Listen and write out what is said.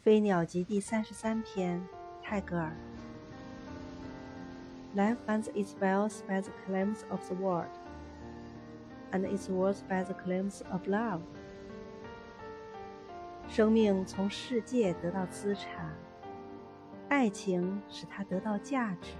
《飞鸟集》第三十三篇，泰戈尔。Life finds its wealth by the claims of the world, and its worth by the claims of love. 生命从世界得到资产，爱情使它得到价值。